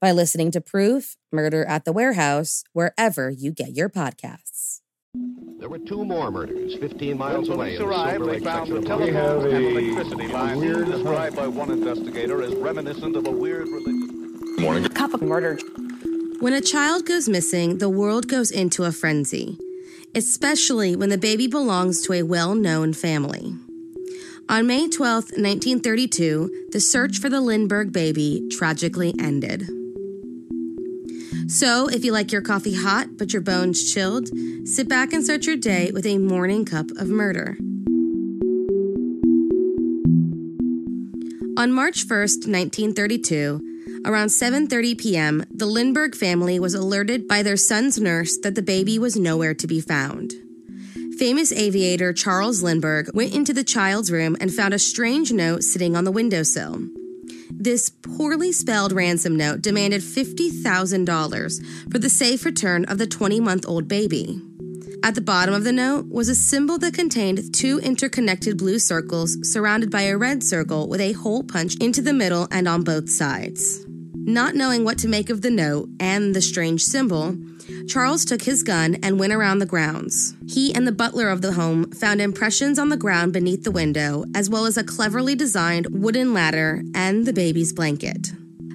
by listening to Proof Murder at the Warehouse wherever you get your podcasts. There were two more murders 15 miles when away. police arrived, they found the telephone and electricity lines described by one investigator as reminiscent of a weird religion. Morning. Cup of murder. When a child goes missing, the world goes into a frenzy, especially when the baby belongs to a well known family. On May 12, 1932, the search for the Lindbergh baby tragically ended. So, if you like your coffee hot but your bones chilled, sit back and start your day with a morning cup of murder. On March 1st, 1932, around 7:30 p.m., the Lindbergh family was alerted by their son's nurse that the baby was nowhere to be found. Famous aviator Charles Lindbergh went into the child's room and found a strange note sitting on the windowsill. This poorly spelled ransom note demanded $50,000 for the safe return of the 20 month old baby. At the bottom of the note was a symbol that contained two interconnected blue circles surrounded by a red circle with a hole punched into the middle and on both sides. Not knowing what to make of the note and the strange symbol, Charles took his gun and went around the grounds. He and the butler of the home found impressions on the ground beneath the window, as well as a cleverly designed wooden ladder and the baby's blanket.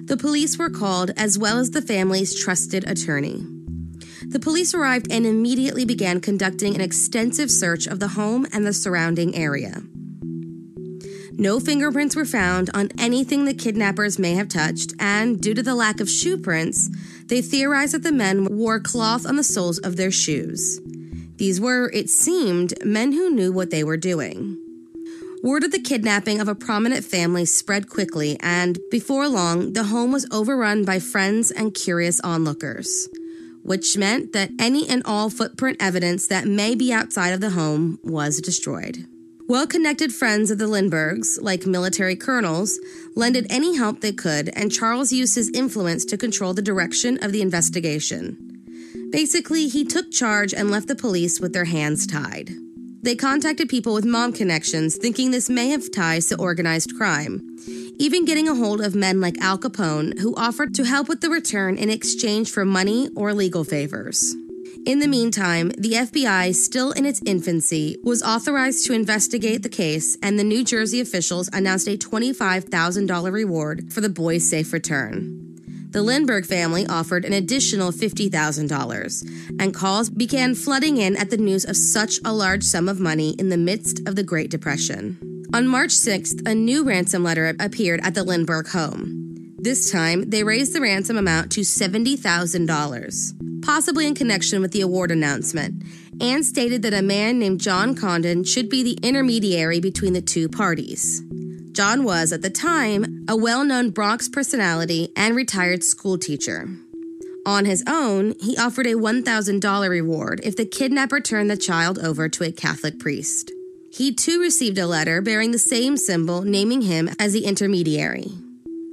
The police were called, as well as the family's trusted attorney. The police arrived and immediately began conducting an extensive search of the home and the surrounding area. No fingerprints were found on anything the kidnappers may have touched, and due to the lack of shoe prints, they theorized that the men wore cloth on the soles of their shoes. These were, it seemed, men who knew what they were doing. Word of the kidnapping of a prominent family spread quickly, and before long, the home was overrun by friends and curious onlookers, which meant that any and all footprint evidence that may be outside of the home was destroyed. Well connected friends of the Lindberghs, like military colonels, lended any help they could, and Charles used his influence to control the direction of the investigation. Basically, he took charge and left the police with their hands tied. They contacted people with mom connections, thinking this may have ties to organized crime, even getting a hold of men like Al Capone, who offered to help with the return in exchange for money or legal favors. In the meantime, the FBI, still in its infancy, was authorized to investigate the case, and the New Jersey officials announced a $25,000 reward for the boy's safe return. The Lindbergh family offered an additional $50,000, and calls began flooding in at the news of such a large sum of money in the midst of the Great Depression. On March 6th, a new ransom letter appeared at the Lindbergh home. This time, they raised the ransom amount to $70,000 possibly in connection with the award announcement, and stated that a man named John Condon should be the intermediary between the two parties. John was, at the time, a well known Bronx personality and retired schoolteacher. On his own, he offered a $1,000 reward if the kidnapper turned the child over to a Catholic priest. He too received a letter bearing the same symbol, naming him as the intermediary.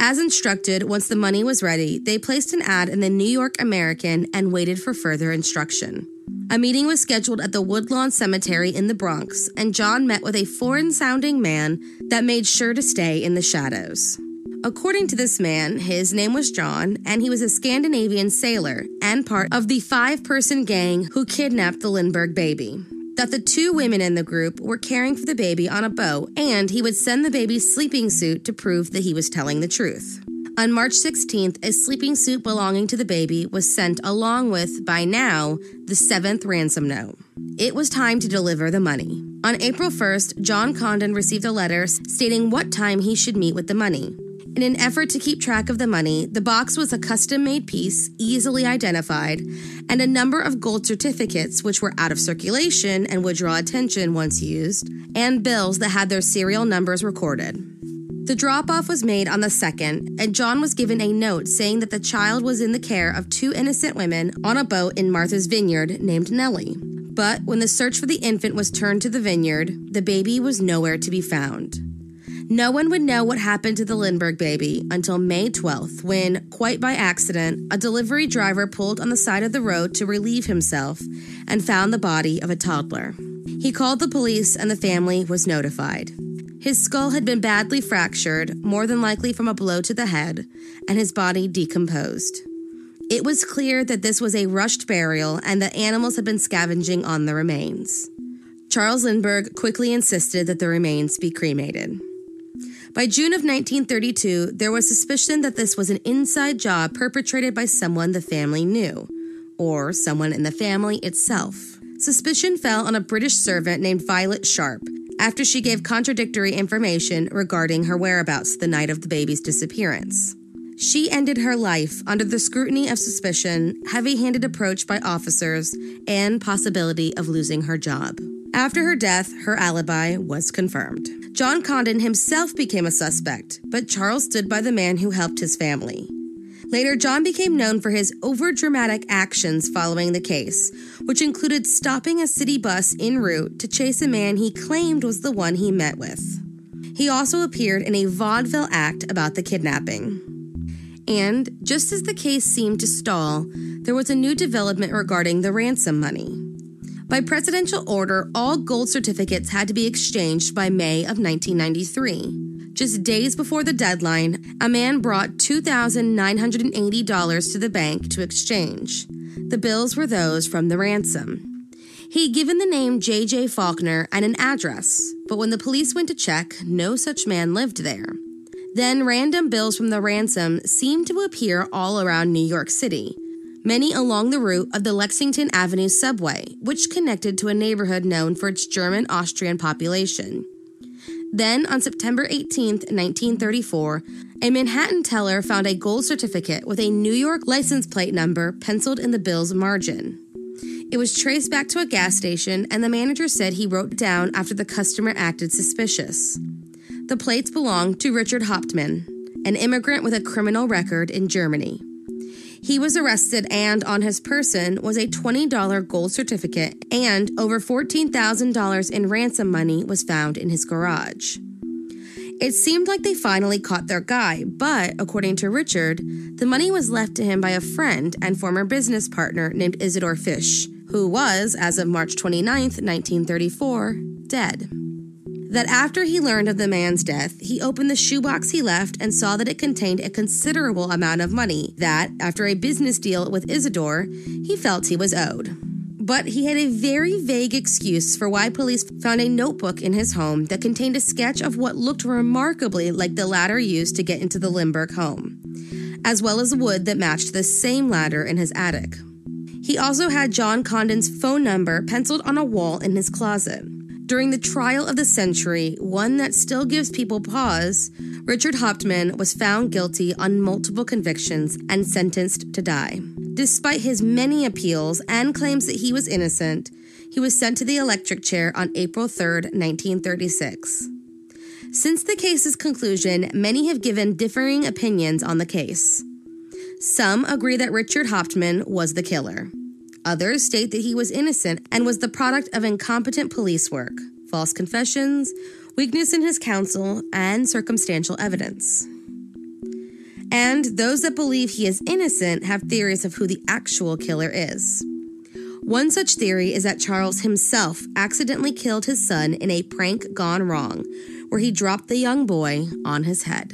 As instructed, once the money was ready, they placed an ad in the New York American and waited for further instruction. A meeting was scheduled at the Woodlawn Cemetery in the Bronx, and John met with a foreign sounding man that made sure to stay in the shadows. According to this man, his name was John, and he was a Scandinavian sailor and part of the five person gang who kidnapped the Lindbergh baby. That the two women in the group were caring for the baby on a boat, and he would send the baby's sleeping suit to prove that he was telling the truth. On March 16th, a sleeping suit belonging to the baby was sent along with, by now, the seventh ransom note. It was time to deliver the money. On April 1st, John Condon received a letter stating what time he should meet with the money. In an effort to keep track of the money, the box was a custom made piece, easily identified, and a number of gold certificates which were out of circulation and would draw attention once used, and bills that had their serial numbers recorded. The drop off was made on the 2nd, and John was given a note saying that the child was in the care of two innocent women on a boat in Martha's Vineyard named Nellie. But when the search for the infant was turned to the vineyard, the baby was nowhere to be found. No one would know what happened to the Lindbergh baby until May 12th, when, quite by accident, a delivery driver pulled on the side of the road to relieve himself and found the body of a toddler. He called the police and the family was notified. His skull had been badly fractured, more than likely from a blow to the head, and his body decomposed. It was clear that this was a rushed burial and that animals had been scavenging on the remains. Charles Lindbergh quickly insisted that the remains be cremated. By June of 1932, there was suspicion that this was an inside job perpetrated by someone the family knew, or someone in the family itself. Suspicion fell on a British servant named Violet Sharp after she gave contradictory information regarding her whereabouts the night of the baby's disappearance. She ended her life under the scrutiny of suspicion, heavy handed approach by officers, and possibility of losing her job. After her death, her alibi was confirmed. John Condon himself became a suspect, but Charles stood by the man who helped his family. Later, John became known for his overdramatic actions following the case, which included stopping a city bus en route to chase a man he claimed was the one he met with. He also appeared in a vaudeville act about the kidnapping. And just as the case seemed to stall, there was a new development regarding the ransom money. By presidential order, all gold certificates had to be exchanged by May of 1993. Just days before the deadline, a man brought $2,980 to the bank to exchange. The bills were those from the ransom. He'd given the name J.J. Faulkner and an address, but when the police went to check, no such man lived there. Then random bills from the ransom seemed to appear all around New York City, many along the route of the Lexington Avenue subway, which connected to a neighborhood known for its German Austrian population. Then, on September 18, 1934, a Manhattan teller found a gold certificate with a New York license plate number penciled in the bill's margin. It was traced back to a gas station, and the manager said he wrote down after the customer acted suspicious. The plates belonged to Richard Hauptmann, an immigrant with a criminal record in Germany. He was arrested, and on his person was a $20 gold certificate, and over $14,000 in ransom money was found in his garage. It seemed like they finally caught their guy, but according to Richard, the money was left to him by a friend and former business partner named Isidore Fish, who was, as of March 29, 1934, dead that after he learned of the man's death, he opened the shoebox he left and saw that it contained a considerable amount of money that, after a business deal with Isidore, he felt he was owed. But he had a very vague excuse for why police found a notebook in his home that contained a sketch of what looked remarkably like the ladder used to get into the Lindbergh home, as well as wood that matched the same ladder in his attic. He also had John Condon's phone number penciled on a wall in his closet. During the trial of the century, one that still gives people pause, Richard Hauptmann was found guilty on multiple convictions and sentenced to die. Despite his many appeals and claims that he was innocent, he was sent to the electric chair on April 3, 1936. Since the case's conclusion, many have given differing opinions on the case. Some agree that Richard Hauptmann was the killer. Others state that he was innocent and was the product of incompetent police work, false confessions, weakness in his counsel, and circumstantial evidence. And those that believe he is innocent have theories of who the actual killer is. One such theory is that Charles himself accidentally killed his son in a prank gone wrong, where he dropped the young boy on his head.